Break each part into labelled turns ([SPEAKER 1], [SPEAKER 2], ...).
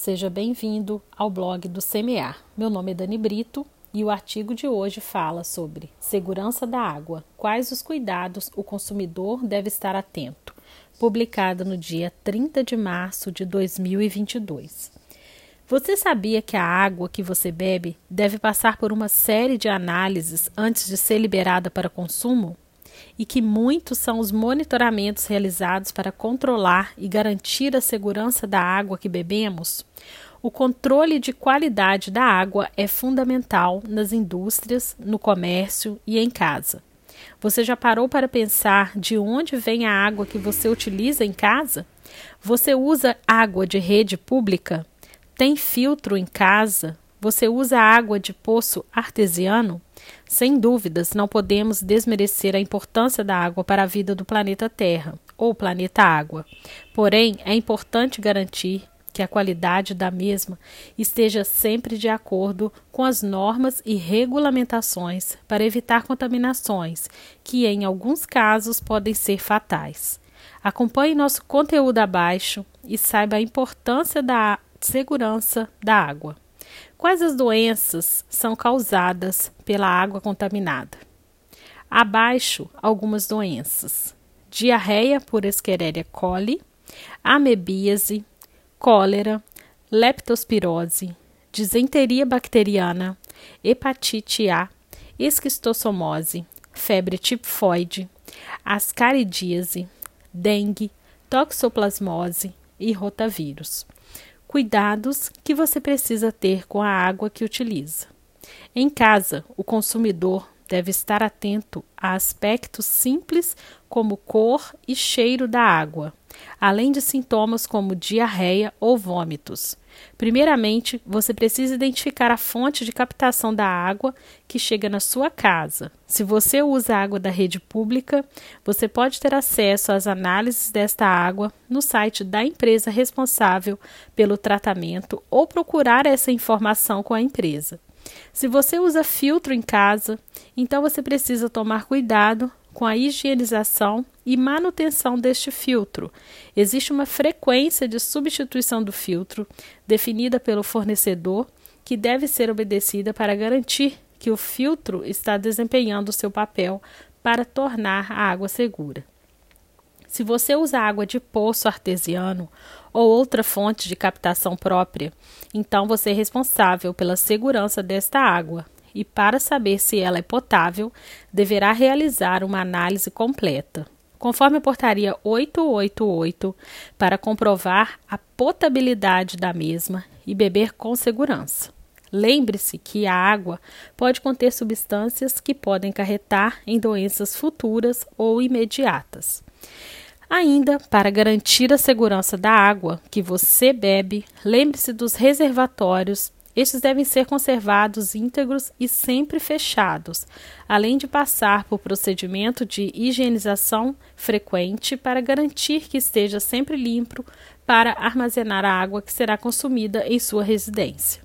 [SPEAKER 1] seja bem-vindo ao blog do Semear. Meu nome é Dani Brito e o artigo de hoje fala sobre segurança da água, quais os cuidados o consumidor deve estar atento, publicado no dia 30 de março de 2022. Você sabia que a água que você bebe deve passar por uma série de análises antes de ser liberada para consumo? E que muitos são os monitoramentos realizados para controlar e garantir a segurança da água que bebemos, o controle de qualidade da água é fundamental nas indústrias, no comércio e em casa. Você já parou para pensar de onde vem a água que você utiliza em casa? Você usa água de rede pública? Tem filtro em casa? Você usa água de poço artesiano? Sem dúvidas, não podemos desmerecer a importância da água para a vida do planeta Terra, ou planeta Água. Porém, é importante garantir que a qualidade da mesma esteja sempre de acordo com as normas e regulamentações para evitar contaminações, que em alguns casos podem ser fatais. Acompanhe nosso conteúdo abaixo e saiba a importância da segurança da água. Quais as doenças são causadas pela água contaminada? Abaixo, algumas doenças: diarreia por Escherichia coli, amebíase, cólera, leptospirose, disenteria bacteriana, hepatite A, esquistossomose, febre tifoide, ascaridíase, dengue, toxoplasmose e rotavírus cuidados que você precisa ter com a água que utiliza. Em casa, o consumidor deve estar atento a aspectos simples como cor e cheiro da água, além de sintomas como diarreia ou vômitos. Primeiramente, você precisa identificar a fonte de captação da água que chega na sua casa. Se você usa água da rede pública, você pode ter acesso às análises desta água no site da empresa responsável pelo tratamento ou procurar essa informação com a empresa. Se você usa filtro em casa, então você precisa tomar cuidado com a higienização e manutenção deste filtro. Existe uma frequência de substituição do filtro definida pelo fornecedor que deve ser obedecida para garantir que o filtro está desempenhando o seu papel para tornar a água segura. Se você usa água de poço artesiano ou outra fonte de captação própria, então você é responsável pela segurança desta água, e, para saber se ela é potável, deverá realizar uma análise completa. Conforme a portaria 888, para comprovar a potabilidade da mesma e beber com segurança. Lembre-se que a água pode conter substâncias que podem carretar em doenças futuras ou imediatas. Ainda, para garantir a segurança da água que você bebe, lembre-se dos reservatórios estes devem ser conservados íntegros e sempre fechados, além de passar por procedimento de higienização frequente para garantir que esteja sempre limpo para armazenar a água que será consumida em sua residência.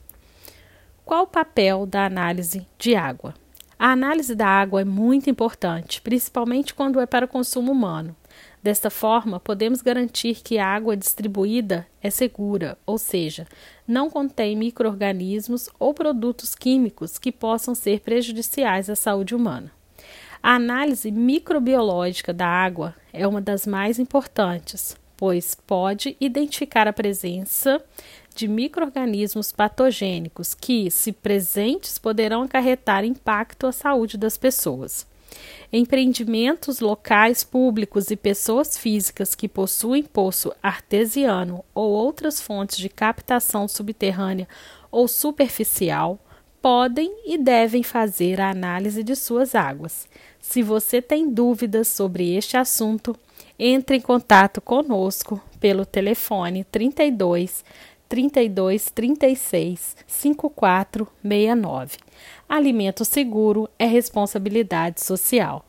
[SPEAKER 1] Qual o papel da análise de água? A análise da água é muito importante, principalmente quando é para consumo humano. Desta forma, podemos garantir que a água distribuída é segura, ou seja, não contém microorganismos ou produtos químicos que possam ser prejudiciais à saúde humana. A análise microbiológica da água é uma das mais importantes, pois pode identificar a presença de microorganismos patogênicos que, se presentes, poderão acarretar impacto à saúde das pessoas. Empreendimentos locais públicos e pessoas físicas que possuem poço artesiano ou outras fontes de captação subterrânea ou superficial podem e devem fazer a análise de suas águas. Se você tem dúvidas sobre este assunto, entre em contato conosco pelo telefone 32 32 36 5469. Alimento seguro é responsabilidade social.